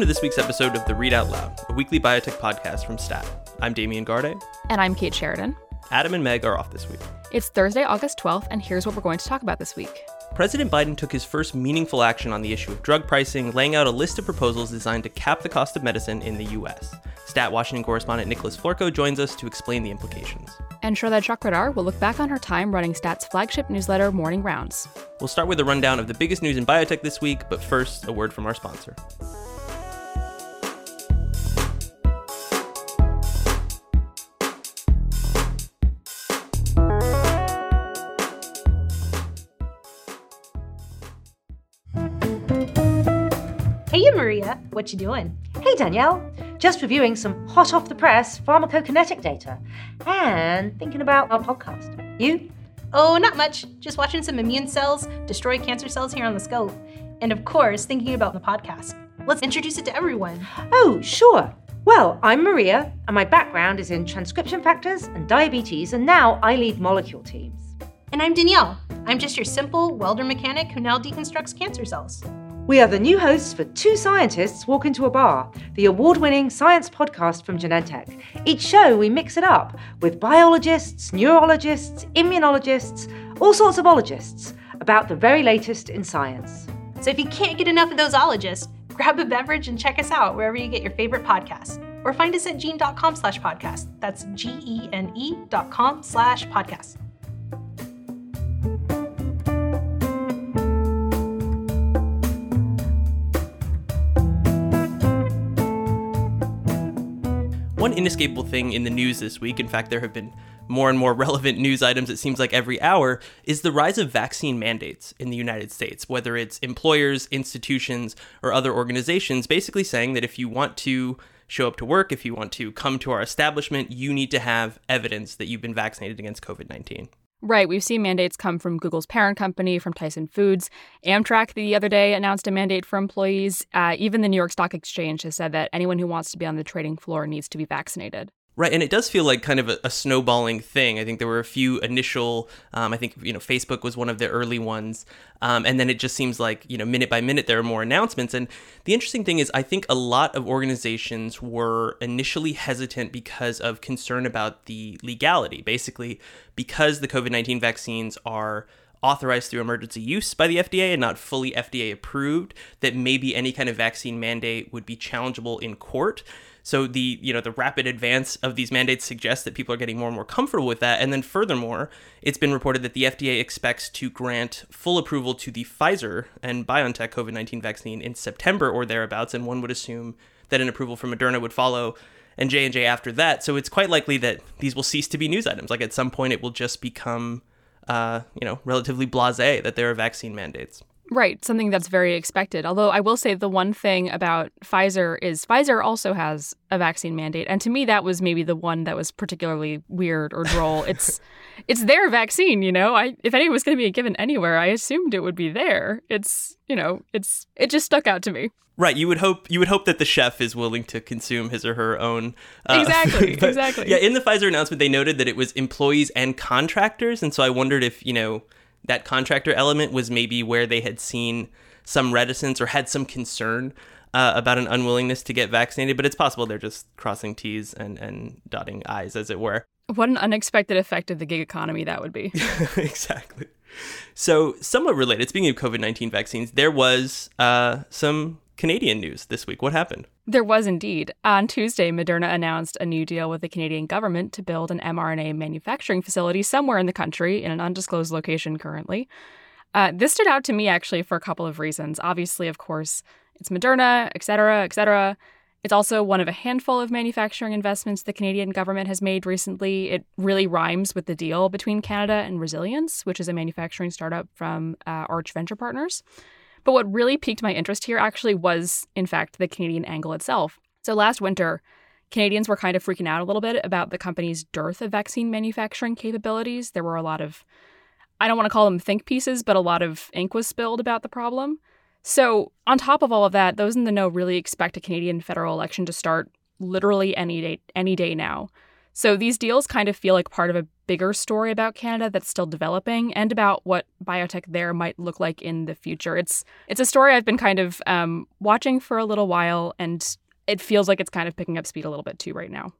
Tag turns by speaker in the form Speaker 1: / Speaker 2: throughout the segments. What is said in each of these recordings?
Speaker 1: Welcome to this week's episode of The Read Out Loud, a weekly biotech podcast from Stat. I'm Damian Garde.
Speaker 2: And I'm Kate Sheridan.
Speaker 1: Adam and Meg are off this week.
Speaker 2: It's Thursday, August 12th, and here's what we're going to talk about this week.
Speaker 1: President Biden took his first meaningful action on the issue of drug pricing, laying out a list of proposals designed to cap the cost of medicine in the U.S. Stat Washington correspondent Nicholas Florko joins us to explain the implications.
Speaker 2: And Shraddha Chakradhar will look back on her time running Stat's flagship newsletter, Morning Rounds.
Speaker 1: We'll start with a rundown of the biggest news in biotech this week, but first, a word from our sponsor.
Speaker 3: Maria. What you doing?
Speaker 4: Hey, Danielle. Just reviewing some hot off the press pharmacokinetic data and thinking about our podcast. You?
Speaker 3: Oh, not much. Just watching some immune cells destroy cancer cells here on the scope. And of course, thinking about the podcast. Let's introduce it to everyone.
Speaker 4: Oh, sure. Well, I'm Maria, and my background is in transcription factors and diabetes, and now I lead molecule teams.
Speaker 3: And I'm Danielle. I'm just your simple welder mechanic who now deconstructs cancer cells.
Speaker 4: We are the new hosts for Two Scientists Walk Into a Bar, the award winning science podcast from Genentech. Each show, we mix it up with biologists, neurologists, immunologists, all sorts of ologists about the very latest in science.
Speaker 3: So if you can't get enough of those ologists, grab a beverage and check us out wherever you get your favorite podcasts. Or find us at gene.com slash podcast. That's G E N E dot com slash podcast.
Speaker 1: One inescapable thing in the news this week, in fact, there have been more and more relevant news items, it seems like every hour, is the rise of vaccine mandates in the United States, whether it's employers, institutions, or other organizations, basically saying that if you want to show up to work, if you want to come to our establishment, you need to have evidence that you've been vaccinated against COVID 19.
Speaker 2: Right. We've seen mandates come from Google's parent company, from Tyson Foods. Amtrak the other day announced a mandate for employees. Uh, even the New York Stock Exchange has said that anyone who wants to be on the trading floor needs to be vaccinated.
Speaker 1: Right, and it does feel like kind of a, a snowballing thing. I think there were a few initial. Um, I think you know Facebook was one of the early ones, um, and then it just seems like you know minute by minute there are more announcements. And the interesting thing is, I think a lot of organizations were initially hesitant because of concern about the legality. Basically, because the COVID nineteen vaccines are authorized through emergency use by the FDA and not fully FDA approved, that maybe any kind of vaccine mandate would be challengeable in court. So the you know the rapid advance of these mandates suggests that people are getting more and more comfortable with that. And then furthermore, it's been reported that the FDA expects to grant full approval to the Pfizer and BioNTech COVID-19 vaccine in September or thereabouts, and one would assume that an approval from Moderna would follow and J&J after that. So it's quite likely that these will cease to be news items. Like at some point it will just become uh, you know, relatively blasé that there are vaccine mandates.
Speaker 2: Right, something that's very expected. Although I will say the one thing about Pfizer is Pfizer also has a vaccine mandate, and to me that was maybe the one that was particularly weird or droll. it's it's their vaccine, you know. I if any was going to be given anywhere, I assumed it would be there. It's you know, it's it just stuck out to me.
Speaker 1: Right, you would hope you would hope that the chef is willing to consume his or her own.
Speaker 2: Uh, exactly, exactly.
Speaker 1: Yeah, in the Pfizer announcement, they noted that it was employees and contractors, and so I wondered if you know that contractor element was maybe where they had seen some reticence or had some concern uh, about an unwillingness to get vaccinated, but it's possible they're just crossing T's and, and dotting I's, as it were.
Speaker 2: What an unexpected effect of the gig economy that would be.
Speaker 1: exactly. So, somewhat related, speaking of COVID 19 vaccines, there was uh, some Canadian news this week. What happened?
Speaker 2: There was indeed. On Tuesday, Moderna announced a new deal with the Canadian government to build an mRNA manufacturing facility somewhere in the country in an undisclosed location currently. Uh, this stood out to me actually for a couple of reasons. Obviously, of course, it's Moderna, et cetera, et cetera. It's also one of a handful of manufacturing investments the Canadian government has made recently. It really rhymes with the deal between Canada and Resilience, which is a manufacturing startup from uh, Arch Venture Partners. But what really piqued my interest here actually was, in fact, the Canadian angle itself. So last winter, Canadians were kind of freaking out a little bit about the company's dearth of vaccine manufacturing capabilities. There were a lot of, I don't want to call them think pieces, but a lot of ink was spilled about the problem. So, on top of all of that, those in the know really expect a Canadian federal election to start literally any day any day now. So these deals kind of feel like part of a bigger story about Canada that's still developing and about what biotech there might look like in the future. It's it's a story I've been kind of um, watching for a little while, and it feels like it's kind of picking up speed a little bit too right now.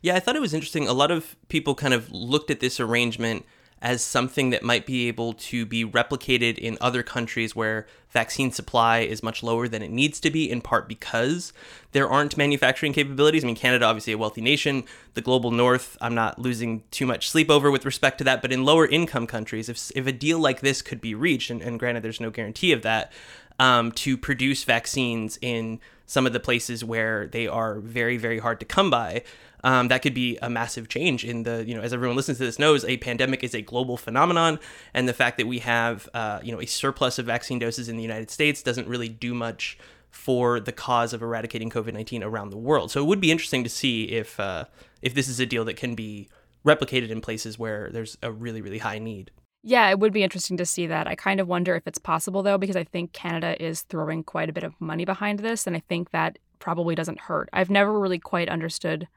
Speaker 1: Yeah, I thought it was interesting. A lot of people kind of looked at this arrangement as something that might be able to be replicated in other countries where vaccine supply is much lower than it needs to be, in part because there aren't manufacturing capabilities. I mean, Canada, obviously a wealthy nation, the global north, I'm not losing too much sleep over with respect to that, but in lower income countries, if, if a deal like this could be reached, and, and granted, there's no guarantee of that, um, to produce vaccines in some of the places where they are very, very hard to come by, um, that could be a massive change in the you know as everyone listens to this knows a pandemic is a global phenomenon and the fact that we have uh, you know a surplus of vaccine doses in the united states doesn't really do much for the cause of eradicating covid-19 around the world. So it would be interesting to see if uh, if this is a deal that can be replicated in places where there's a really really high need
Speaker 2: yeah, it would be interesting to see that. I kind of wonder if it's possible though, because I think Canada is throwing quite a bit of money behind this, and I think that probably doesn't hurt. I've never really quite understood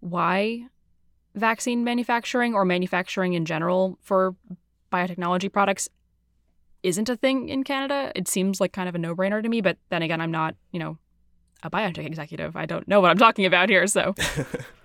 Speaker 2: why vaccine manufacturing or manufacturing in general for biotechnology products isn't a thing in Canada. It seems like kind of a no brainer to me, but then again, I'm not, you know, a biotech executive. I don't know what I'm talking about here, so.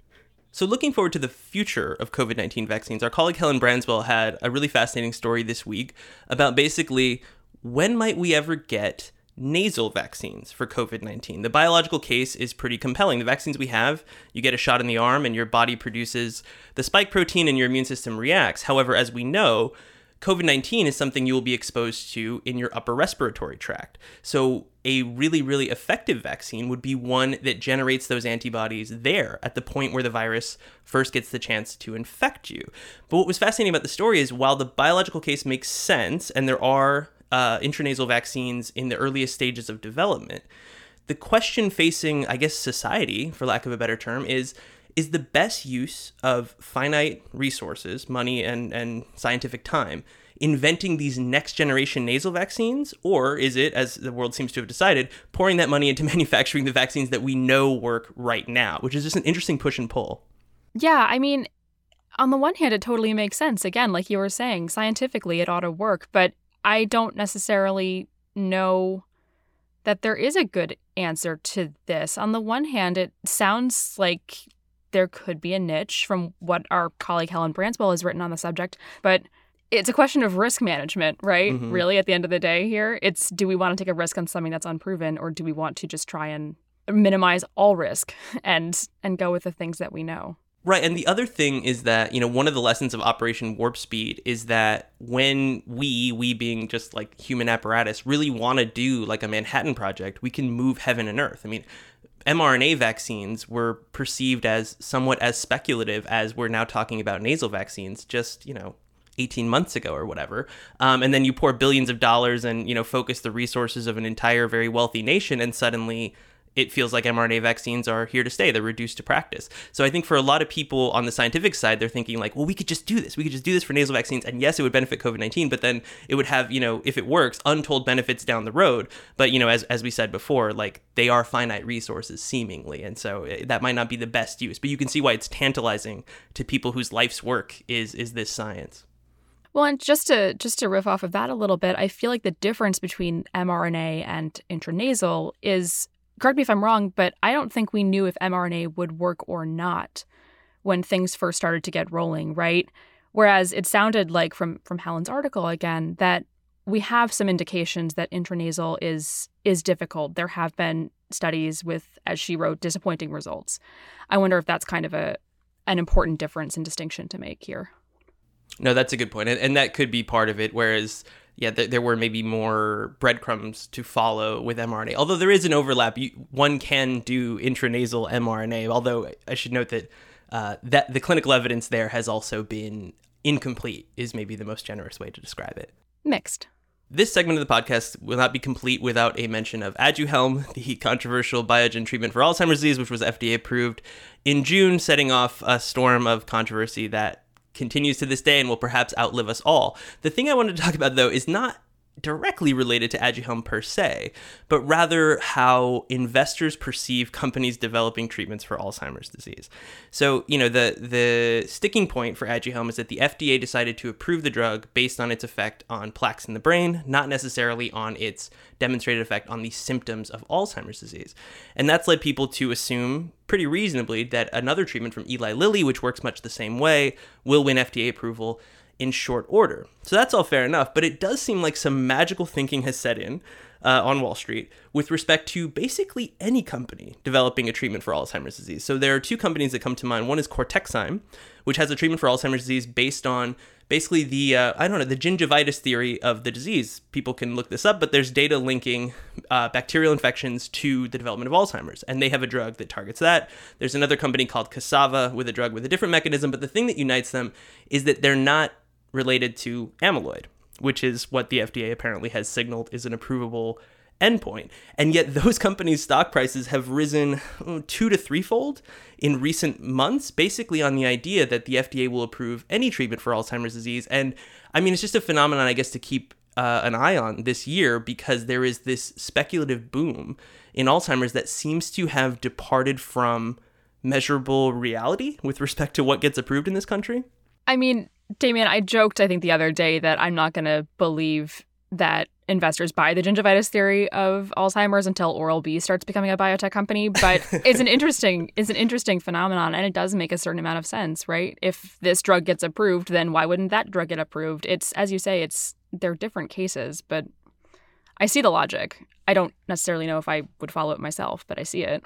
Speaker 1: so, looking forward to the future of COVID 19 vaccines, our colleague Helen Branswell had a really fascinating story this week about basically when might we ever get nasal vaccines for COVID 19. The biological case is pretty compelling. The vaccines we have, you get a shot in the arm and your body produces the spike protein and your immune system reacts. However, as we know, COVID 19 is something you will be exposed to in your upper respiratory tract. So, a really, really effective vaccine would be one that generates those antibodies there at the point where the virus first gets the chance to infect you. But what was fascinating about the story is while the biological case makes sense and there are uh, intranasal vaccines in the earliest stages of development. The question facing, I guess, society, for lack of a better term, is is the best use of finite resources, money and, and scientific time, inventing these next generation nasal vaccines? Or is it, as the world seems to have decided, pouring that money into manufacturing the vaccines that we know work right now, which is just an interesting push and pull?
Speaker 2: Yeah, I mean, on the one hand, it totally makes sense. Again, like you were saying, scientifically, it ought to work. But I don't necessarily know that there is a good answer to this. On the one hand, it sounds like there could be a niche from what our colleague Helen Branswell has written on the subject, but it's a question of risk management, right? Mm-hmm. Really, at the end of the day, here, it's do we want to take a risk on something that's unproven, or do we want to just try and minimize all risk and and go with the things that we know?
Speaker 1: Right. And the other thing is that, you know, one of the lessons of Operation Warp Speed is that when we, we being just like human apparatus, really want to do like a Manhattan Project, we can move heaven and earth. I mean, mRNA vaccines were perceived as somewhat as speculative as we're now talking about nasal vaccines just, you know, 18 months ago or whatever. Um, and then you pour billions of dollars and, you know, focus the resources of an entire very wealthy nation and suddenly it feels like mRNA vaccines are here to stay. They're reduced to practice. So I think for a lot of people on the scientific side, they're thinking like, well, we could just do this. We could just do this for nasal vaccines, and yes, it would benefit COVID nineteen, but then it would have, you know, if it works, untold benefits down the road. But you know, as as we said before, like they are finite resources seemingly, and so eh, that might not be the best use. But you can see why it's tantalizing to people whose life's work is is this science.
Speaker 2: Well, and just to just to riff off of that a little bit, I feel like the difference between mRNA and intranasal is correct me if I'm wrong, but I don't think we knew if mRNA would work or not when things first started to get rolling, right? Whereas it sounded like from from Helen's article again that we have some indications that intranasal is is difficult. There have been studies with, as she wrote, disappointing results. I wonder if that's kind of a an important difference and distinction to make here.
Speaker 1: No, that's a good point, and, and that could be part of it. Whereas yeah, th- there were maybe more breadcrumbs to follow with mRNA. Although there is an overlap, you, one can do intranasal mRNA. Although I should note that uh, that the clinical evidence there has also been incomplete. Is maybe the most generous way to describe it.
Speaker 2: Mixed.
Speaker 1: This segment of the podcast will not be complete without a mention of Aduhelm, the controversial biogen treatment for Alzheimer's disease, which was FDA approved in June, setting off a storm of controversy that continues to this day and will perhaps outlive us all. The thing I wanted to talk about, though, is not directly related to Aduhelm per se, but rather how investors perceive companies developing treatments for Alzheimer's disease. So, you know, the the sticking point for Aduhelm is that the FDA decided to approve the drug based on its effect on plaques in the brain, not necessarily on its demonstrated effect on the symptoms of Alzheimer's disease. And that's led people to assume pretty reasonably that another treatment from Eli Lilly, which works much the same way, will win FDA approval in short order. So that's all fair enough, but it does seem like some magical thinking has set in uh, on Wall Street with respect to basically any company developing a treatment for Alzheimer's disease. So there are two companies that come to mind. One is Cortexyme, which has a treatment for Alzheimer's disease based on basically the uh, I don't know the gingivitis theory of the disease. People can look this up, but there's data linking uh, bacterial infections to the development of Alzheimer's, and they have a drug that targets that. There's another company called Cassava with a drug with a different mechanism, but the thing that unites them is that they're not related to amyloid, which is what the FDA apparently has signaled is an approvable endpoint. And yet, those companies' stock prices have risen two to threefold in recent months, basically on the idea that the FDA will approve any treatment for Alzheimer's disease. And I mean, it's just a phenomenon, I guess, to keep uh, an eye on this year because there is this speculative boom in Alzheimer's that seems to have departed from measurable reality with respect to what gets approved in this country.
Speaker 2: I mean, Damian, I joked, I think, the other day that I'm not going to believe that investors buy the gingivitis theory of Alzheimer's until Oral B starts becoming a biotech company. But it's an interesting it's an interesting phenomenon and it does make a certain amount of sense, right? If this drug gets approved, then why wouldn't that drug get approved? It's as you say, it's they're different cases, but I see the logic. I don't necessarily know if I would follow it myself, but I see it.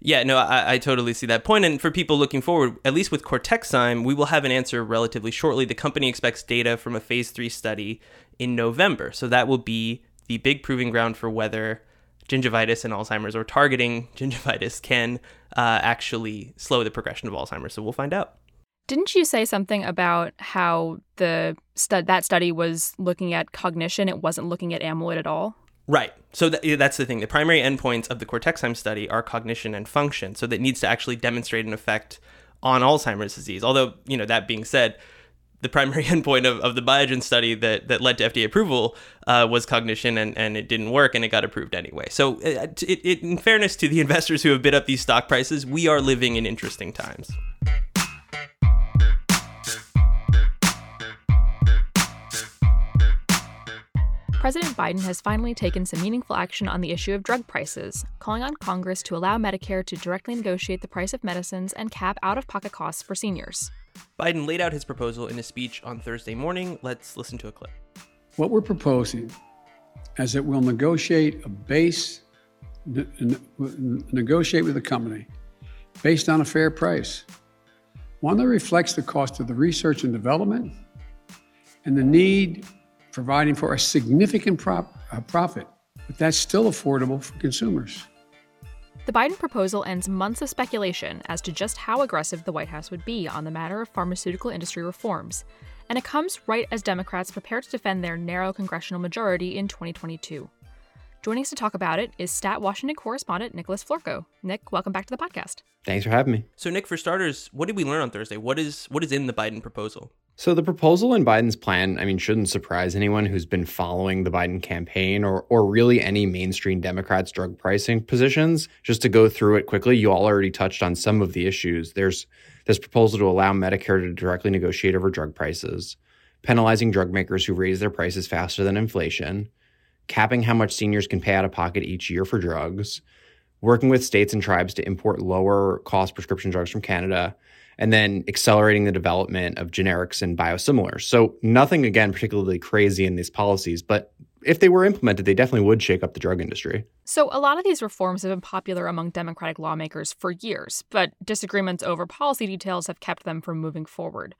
Speaker 1: Yeah, no, I, I, totally see that point. And for people looking forward, at least with Cortexyme, we will have an answer relatively shortly. The company expects data from a phase three study in November. So that will be the big proving ground for whether gingivitis and Alzheimer's or targeting gingivitis can uh, actually slow the progression of Alzheimer's. So we'll find out.
Speaker 2: Didn't you say something about how the stu- that study was looking at cognition? It wasn't looking at amyloid at all.
Speaker 1: Right. So th- that's the thing. The primary endpoints of the Cortexyme study are cognition and function. So that needs to actually demonstrate an effect on Alzheimer's disease. Although, you know, that being said, the primary endpoint of, of the Biogen study that, that led to FDA approval uh, was cognition, and, and it didn't work, and it got approved anyway. So, uh, it, it, in fairness to the investors who have bid up these stock prices, we are living in interesting times.
Speaker 2: President Biden has finally taken some meaningful action on the issue of drug prices, calling on Congress to allow Medicare to directly negotiate the price of medicines and cap out of pocket costs for seniors.
Speaker 1: Biden laid out his proposal in a speech on Thursday morning. Let's listen to a clip.
Speaker 5: What we're proposing is that we'll negotiate a base, ne- negotiate with the company based on a fair price, one that reflects the cost of the research and development and the need providing for a significant prop, uh, profit, but that's still affordable for consumers.
Speaker 2: The Biden proposal ends months of speculation as to just how aggressive the White House would be on the matter of pharmaceutical industry reforms, and it comes right as Democrats prepare to defend their narrow congressional majority in 2022. Joining us to talk about it is Stat Washington correspondent Nicholas Florko. Nick, welcome back to the podcast.
Speaker 6: Thanks for having me.
Speaker 1: So, Nick, for starters, what did we learn on Thursday? What is what is in the Biden proposal?
Speaker 6: So the proposal in Biden's plan, I mean, shouldn't surprise anyone who's been following the Biden campaign or or really any mainstream Democrats' drug pricing positions. Just to go through it quickly, you all already touched on some of the issues. There's this proposal to allow Medicare to directly negotiate over drug prices, penalizing drug makers who raise their prices faster than inflation, capping how much seniors can pay out of pocket each year for drugs, working with states and tribes to import lower cost prescription drugs from Canada and then accelerating the development of generics and biosimilars. So nothing again particularly crazy in these policies, but if they were implemented, they definitely would shake up the drug industry.
Speaker 2: So, a lot of these reforms have been popular among Democratic lawmakers for years, but disagreements over policy details have kept them from moving forward.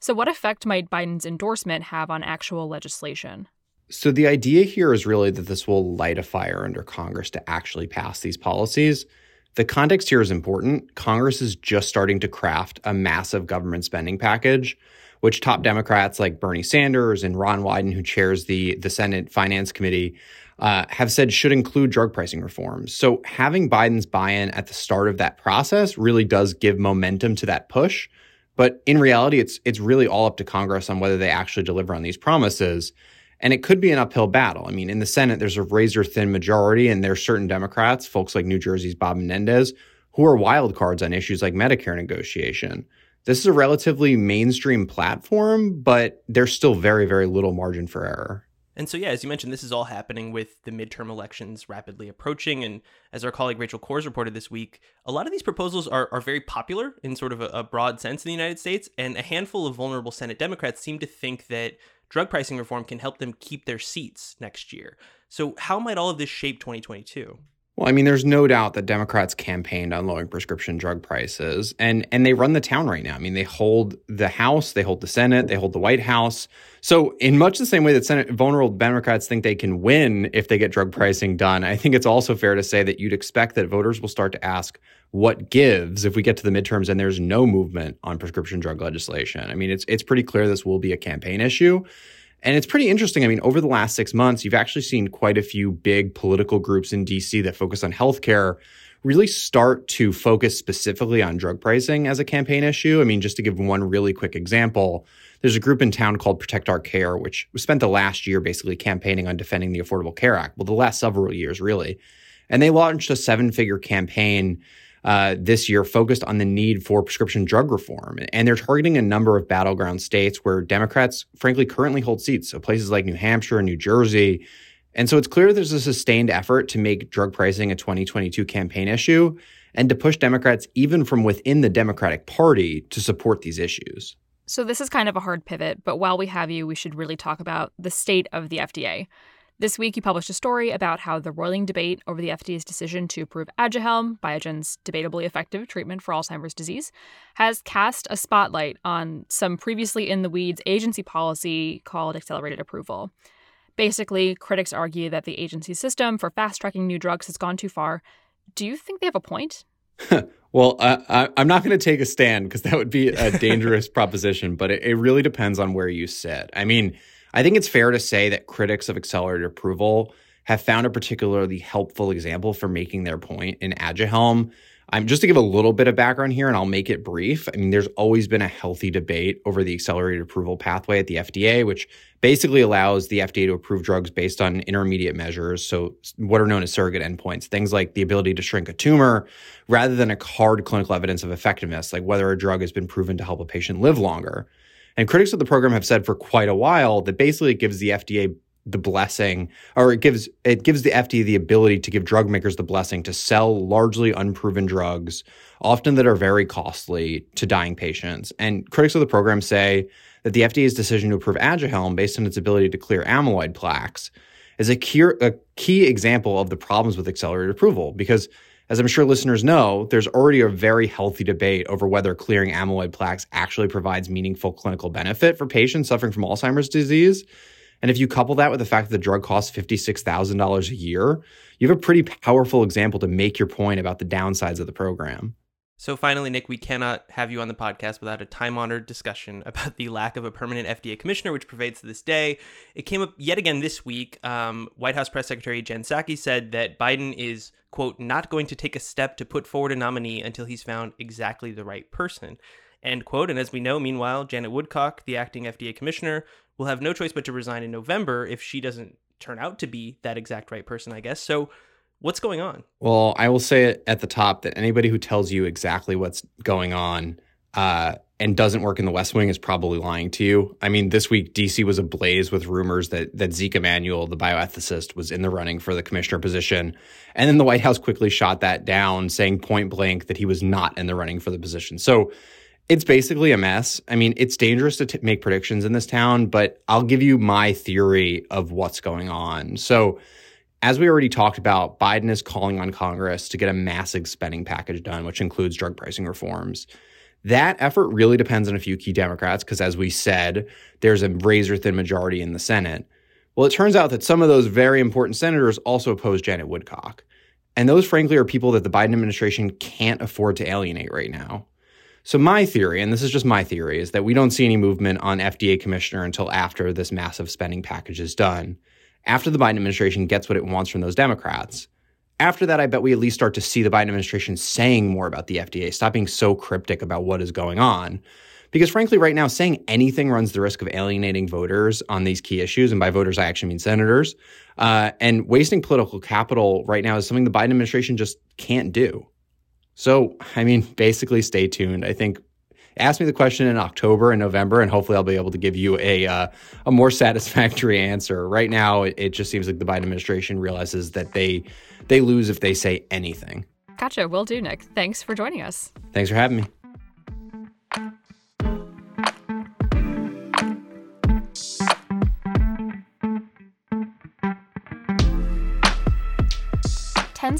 Speaker 2: So, what effect might Biden's endorsement have on actual legislation?
Speaker 6: So, the idea here is really that this will light a fire under Congress to actually pass these policies. The context here is important. Congress is just starting to craft a massive government spending package, which top Democrats like Bernie Sanders and Ron Wyden, who chairs the, the Senate Finance Committee, uh, have said should include drug pricing reforms. So having Biden's buy-in at the start of that process really does give momentum to that push. But in reality, it's it's really all up to Congress on whether they actually deliver on these promises. And it could be an uphill battle. I mean, in the Senate, there's a razor thin majority, and there's certain Democrats, folks like New Jersey's Bob Menendez, who are wild cards on issues like Medicare negotiation. This is a relatively mainstream platform, but there's still very, very little margin for error.
Speaker 1: And so, yeah, as you mentioned, this is all happening with the midterm elections rapidly approaching. And as our colleague Rachel Cohrs reported this week, a lot of these proposals are, are very popular in sort of a, a broad sense in the United States. And a handful of vulnerable Senate Democrats seem to think that drug pricing reform can help them keep their seats next year. So, how might all of this shape 2022?
Speaker 6: Well, I mean, there's no doubt that Democrats campaigned on lowering prescription drug prices, and and they run the town right now. I mean, they hold the House, they hold the Senate, they hold the White House. So, in much the same way that Senate vulnerable Democrats think they can win if they get drug pricing done, I think it's also fair to say that you'd expect that voters will start to ask what gives if we get to the midterms and there's no movement on prescription drug legislation. I mean, it's it's pretty clear this will be a campaign issue. And it's pretty interesting. I mean, over the last six months, you've actually seen quite a few big political groups in DC that focus on healthcare really start to focus specifically on drug pricing as a campaign issue. I mean, just to give one really quick example, there's a group in town called Protect Our Care, which spent the last year basically campaigning on defending the Affordable Care Act. Well, the last several years, really. And they launched a seven figure campaign uh, this year focused on the need for prescription drug reform. And they're targeting a number of battleground states where Democrats, frankly, currently hold seats. So places like New Hampshire and New Jersey. And so it's clear there's a sustained effort to make drug pricing a 2022 campaign issue and to push Democrats, even from within the Democratic Party, to support these issues.
Speaker 2: So, this is kind of a hard pivot, but while we have you, we should really talk about the state of the FDA. This week, you published a story about how the roiling debate over the FDA's decision to approve Aduhelm, Biogen's debatably effective treatment for Alzheimer's disease, has cast a spotlight on some previously in the weeds agency policy called accelerated approval. Basically, critics argue that the agency system for fast tracking new drugs has gone too far. Do you think they have a point?
Speaker 6: well, I, am not going to take a stand because that would be a dangerous proposition, but it, it really depends on where you sit. I mean, I think it's fair to say that critics of accelerated approval have found a particularly helpful example for making their point in Aduhelm. I'm just to give a little bit of background here and I'll make it brief. I mean, there's always been a healthy debate over the accelerated approval pathway at the FDA, which basically allows the FDA to approve drugs based on intermediate measures. So, what are known as surrogate endpoints, things like the ability to shrink a tumor rather than a hard clinical evidence of effectiveness, like whether a drug has been proven to help a patient live longer. And critics of the program have said for quite a while that basically it gives the FDA the blessing or it gives it gives the FDA the ability to give drug makers the blessing to sell largely unproven drugs often that are very costly to dying patients. And critics of the program say that the FDA's decision to approve Aduhelm based on its ability to clear amyloid plaques is a key, a key example of the problems with accelerated approval. Because as I'm sure listeners know, there's already a very healthy debate over whether clearing amyloid plaques actually provides meaningful clinical benefit for patients suffering from Alzheimer's disease. And if you couple that with the fact that the drug costs $56,000 a year, you have a pretty powerful example to make your point about the downsides of the program.
Speaker 1: So finally, Nick, we cannot have you on the podcast without a time-honored discussion about the lack of a permanent FDA commissioner, which pervades to this day. It came up yet again this week. Um, White House Press Secretary Jen Psaki said that Biden is quote not going to take a step to put forward a nominee until he's found exactly the right person. End quote. And as we know, meanwhile, Janet Woodcock, the acting FDA commissioner, will have no choice but to resign in November if she doesn't turn out to be that exact right person, I guess. So What's going on?
Speaker 6: Well, I will say at the top that anybody who tells you exactly what's going on uh, and doesn't work in the West Wing is probably lying to you. I mean, this week DC was ablaze with rumors that that Zeke Emanuel, the bioethicist, was in the running for the commissioner position, and then the White House quickly shot that down, saying point blank that he was not in the running for the position. So. It's basically a mess. I mean, it's dangerous to t- make predictions in this town, but I'll give you my theory of what's going on. So, as we already talked about, Biden is calling on Congress to get a massive spending package done, which includes drug pricing reforms. That effort really depends on a few key Democrats because, as we said, there's a razor thin majority in the Senate. Well, it turns out that some of those very important senators also oppose Janet Woodcock. And those, frankly, are people that the Biden administration can't afford to alienate right now. So, my theory, and this is just my theory, is that we don't see any movement on FDA commissioner until after this massive spending package is done after the Biden administration gets what it wants from those Democrats. After that, I bet we at least start to see the Biden administration saying more about the FDA, stop being so cryptic about what is going on. Because frankly, right now, saying anything runs the risk of alienating voters on these key issues. And by voters, I actually mean senators. Uh, and wasting political capital right now is something the Biden administration just can't do. So, I mean, basically, stay tuned. I think ask me the question in October and November, and hopefully I'll be able to give you a uh, a more satisfactory answer. Right now, it, it just seems like the Biden administration realizes that they they lose if they say anything.
Speaker 2: Gotcha. Will do, Nick. Thanks for joining us.
Speaker 6: Thanks for having me.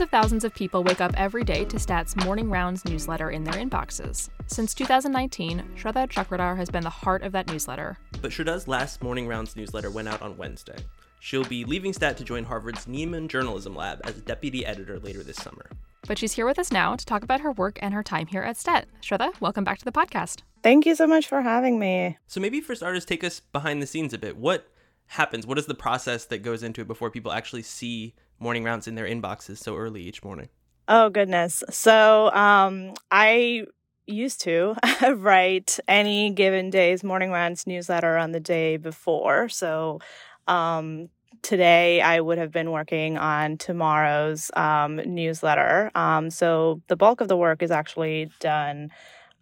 Speaker 2: Of thousands of people wake up every day to Stat's Morning Rounds newsletter in their inboxes. Since 2019, Shraddha Chakradhar has been the heart of that newsletter.
Speaker 1: But Shraddha's last Morning Rounds newsletter went out on Wednesday. She'll be leaving Stat to join Harvard's Nieman Journalism Lab as deputy editor later this summer.
Speaker 2: But she's here with us now to talk about her work and her time here at STAT. Shraddha, welcome back to the podcast.
Speaker 7: Thank you so much for having me.
Speaker 1: So maybe for starters, take us behind the scenes a bit. What happens? What is the process that goes into it before people actually see morning rounds in their inboxes so early each morning?
Speaker 7: Oh goodness. So um, I used to write any given day's morning rounds newsletter on the day before. So um, today I would have been working on tomorrow's um, newsletter. Um, so the bulk of the work is actually done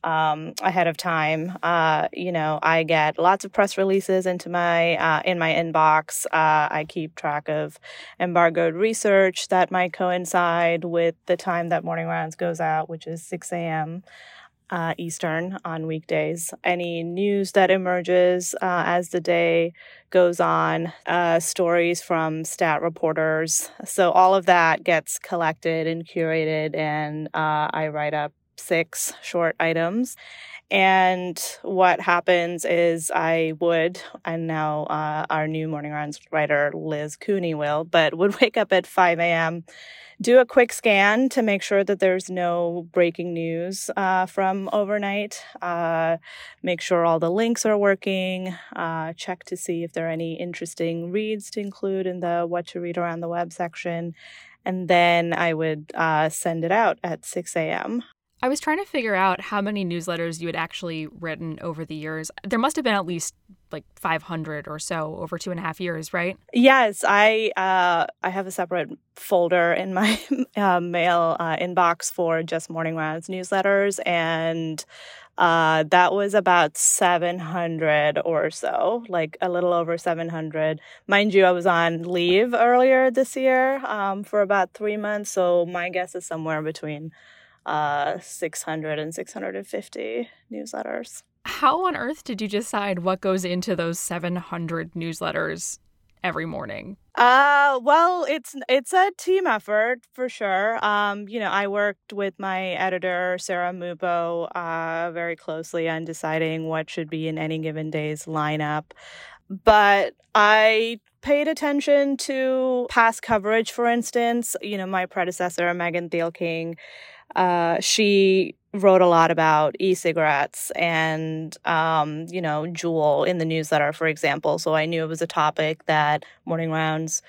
Speaker 7: um, ahead of time. Uh, you know, I get lots of press releases into my uh, in my inbox. Uh, I keep track of embargoed research that might coincide with the time that Morning Rounds goes out, which is six a.m. Uh, Eastern on weekdays. Any news that emerges uh, as the day goes on, uh, stories from stat reporters. So all of that gets collected and curated, and I write up six short items. And what happens is I would, and now uh, our new morning rounds writer, Liz Cooney, will, but would wake up at 5 a.m., do a quick scan to make sure that there's no breaking news uh, from overnight, uh, make sure all the links are working, uh, check to see if there are any interesting reads to include in the what to read around the web section. And then I would uh, send it out at 6 a.m.
Speaker 2: I was trying to figure out how many newsletters you had actually written over the years. There must have been at least like 500 or so over two and a half years, right?
Speaker 7: Yes, I uh, I have a separate folder in my uh, mail uh, inbox for just morning rounds newsletters, and uh, that was about 700 or so, like a little over 700. Mind you, I was on leave earlier this year um, for about three months, so my guess is somewhere between uh, 600 and 650 newsletters.
Speaker 2: How on earth did you decide what goes into those 700 newsletters every morning?
Speaker 7: Uh, well, it's it's a team effort for sure. Um, you know, I worked with my editor Sarah Mubo uh, very closely on deciding what should be in any given day's lineup. But I paid attention to past coverage, for instance. You know, my predecessor, Megan Thielking, uh, she wrote a lot about e-cigarettes and um, you know Juul in the newsletter, for example. So I knew it was a topic that Morning Rounds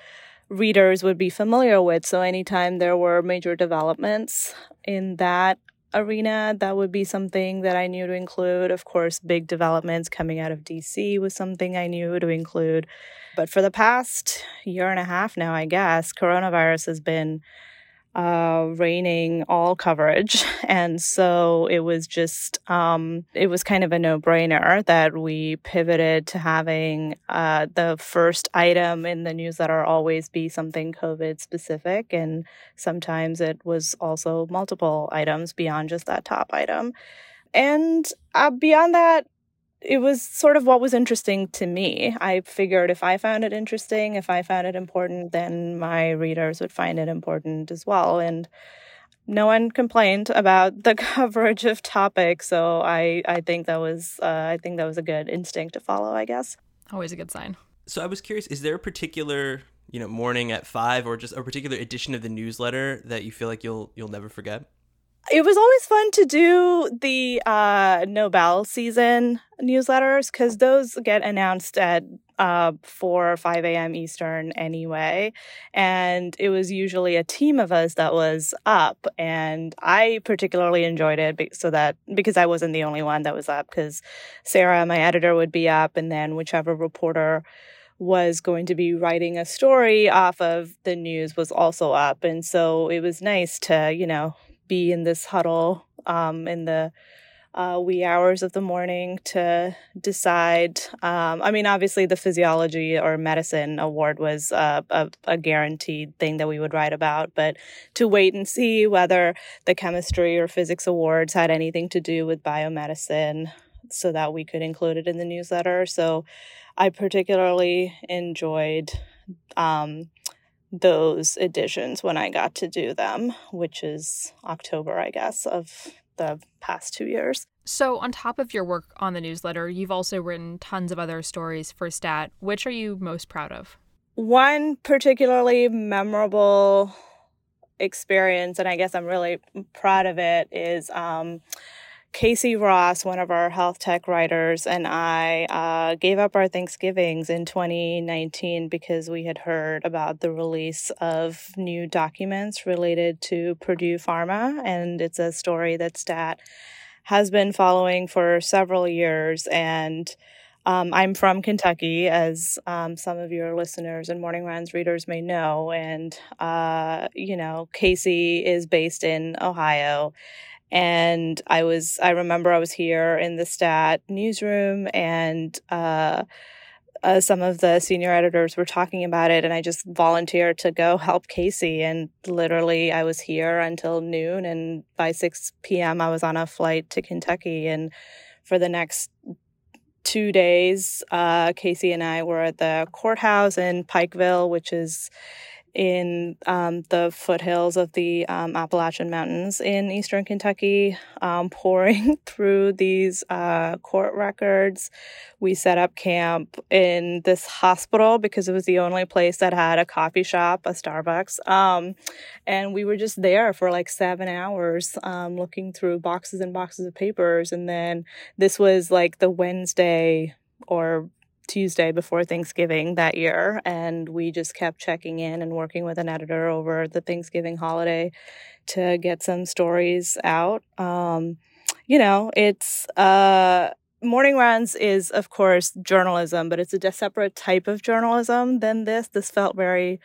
Speaker 7: readers would be familiar with. So anytime there were major developments in that arena, that would be something that I knew to include. Of course, big developments coming out of DC was something I knew to include. But for the past year and a half now, I guess, coronavirus has been uh, reigning all coverage. And so it was just, um, it was kind of a no brainer that we pivoted to having uh, the first item in the newsletter always be something COVID specific. And sometimes it was also multiple items beyond just that top item. And uh, beyond that, it was sort of what was interesting to me. I figured if I found it interesting, if I found it important, then my readers would find it important as well. And no one complained about the coverage of topics, so I I think that was uh, I think that was a good instinct to follow. I guess
Speaker 2: always a good sign.
Speaker 1: So I was curious: is there a particular you know morning at five, or just a particular edition of the newsletter that you feel like you'll you'll never forget?
Speaker 7: It was always fun to do the uh, Nobel season newsletters because those get announced at uh, 4 or 5 a.m. Eastern anyway. And it was usually a team of us that was up. And I particularly enjoyed it so that because I wasn't the only one that was up, because Sarah, my editor, would be up, and then whichever reporter was going to be writing a story off of the news was also up. And so it was nice to, you know, be in this huddle um, in the uh, wee hours of the morning to decide. Um, I mean, obviously, the physiology or medicine award was uh, a, a, guaranteed thing that we would write about, but to wait and see whether the chemistry or physics awards had anything to do with biomedicine so that we could include it in the newsletter. So I particularly enjoyed. Um, those editions when I got to do them, which is October, I guess, of the past two years.
Speaker 2: So, on top of your work on the newsletter, you've also written tons of other stories for STAT. Which are you most proud of?
Speaker 7: One particularly memorable experience, and I guess I'm really proud of it, is um, Casey Ross, one of our health tech writers, and I uh, gave up our Thanksgivings in 2019 because we had heard about the release of new documents related to Purdue Pharma. And it's a story that STAT has been following for several years. And um, I'm from Kentucky, as um, some of your listeners and Morning Rounds readers may know. And, uh, you know, Casey is based in Ohio and I was I remember I was here in the stat newsroom and uh, uh, some of the senior editors were talking about it and I just volunteered to go help Casey and literally I was here until noon and by 6 p.m. I was on a flight to Kentucky and for the next two days uh, Casey and I were at the courthouse in Pikeville which is in um, the foothills of the um, Appalachian Mountains in eastern Kentucky, um, poring through these uh, court records. We set up camp in this hospital because it was the only place that had a coffee shop, a Starbucks. Um, and we were just there for like seven hours um, looking through boxes and boxes of papers. And then this was like the Wednesday or Tuesday before Thanksgiving that year. And we just kept checking in and working with an editor over the Thanksgiving holiday to get some stories out. Um, you know, it's, uh, Morning Rounds is, of course, journalism, but it's a separate type of journalism than this. This felt very,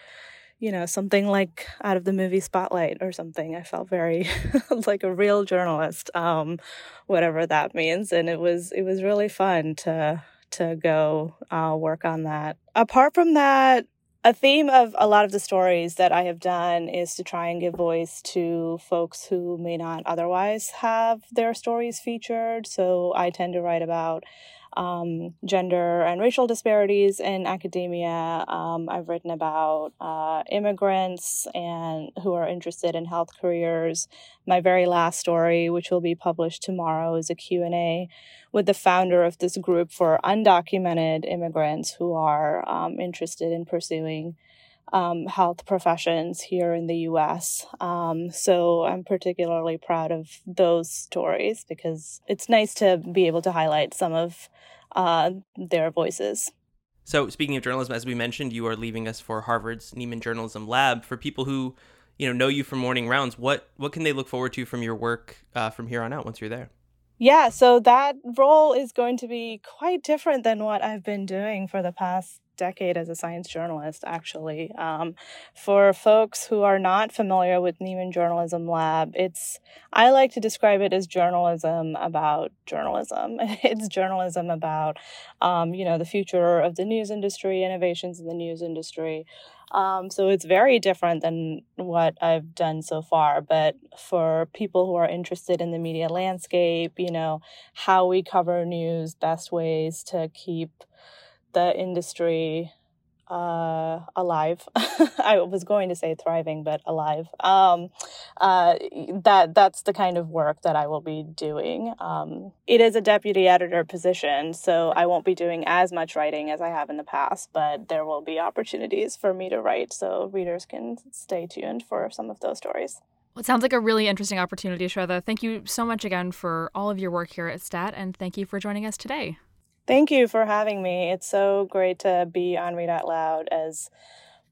Speaker 7: you know, something like out of the movie Spotlight or something. I felt very like a real journalist, um, whatever that means. And it was, it was really fun to, to go uh, work on that. Apart from that, a theme of a lot of the stories that I have done is to try and give voice to folks who may not otherwise have their stories featured. So I tend to write about um, gender and racial disparities in academia. Um, I've written about uh, immigrants and who are interested in health careers. My very last story, which will be published tomorrow, is a Q&A with the founder of this group for undocumented immigrants who are um, interested in pursuing um, health professions here in the US. Um, so I'm particularly proud of those stories because it's nice to be able to highlight some of uh, their voices.
Speaker 1: So, speaking of journalism, as we mentioned, you are leaving us for Harvard's Nieman Journalism Lab. For people who, you know, know you from morning rounds, what what can they look forward to from your work uh, from here on out once you're there?
Speaker 7: Yeah, so that role is going to be quite different than what I've been doing for the past decade as a science journalist, actually. Um, for folks who are not familiar with Nieman Journalism Lab, it's, I like to describe it as journalism about journalism. It's journalism about, um, you know, the future of the news industry, innovations in the news industry. Um, so it's very different than what I've done so far. But for people who are interested in the media landscape, you know, how we cover news, best ways to keep the industry uh, alive. I was going to say thriving, but alive. Um, uh, that that's the kind of work that I will be doing. Um, it is a deputy editor position, so I won't be doing as much writing as I have in the past, but there will be opportunities for me to write, so readers can stay tuned for some of those stories.
Speaker 2: Well, it sounds like a really interesting opportunity, Shweta. Thank you so much again for all of your work here at STAT, and thank you for joining us today.
Speaker 7: Thank you for having me. It's so great to be on Read Out Loud as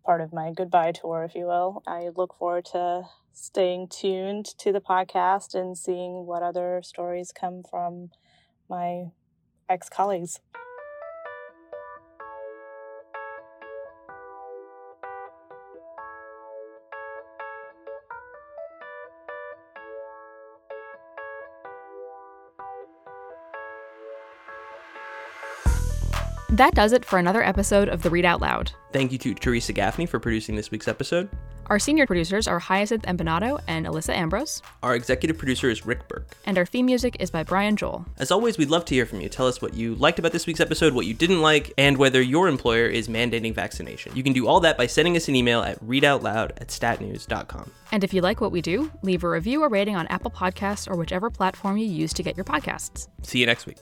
Speaker 7: part of my goodbye tour, if you will. I look forward to staying tuned to the podcast and seeing what other stories come from my ex colleagues.
Speaker 2: That does it for another episode of the Read Out Loud.
Speaker 1: Thank you to Theresa Gaffney for producing this week's episode.
Speaker 2: Our senior producers are Hyacinth Empinado and Alissa Ambrose.
Speaker 1: Our executive producer is Rick Berke.
Speaker 2: And our theme music is by Brian Joel.
Speaker 1: As always, we'd love to hear from you. Tell us what you liked about this week's episode, what you didn't like, and whether your employer is mandating vaccination. You can do all that by sending us an email at readoutloud at statnews.com.
Speaker 2: And if you like what we do, leave a review or rating on Apple Podcasts or whichever platform you use to get your podcasts.
Speaker 1: See you next week.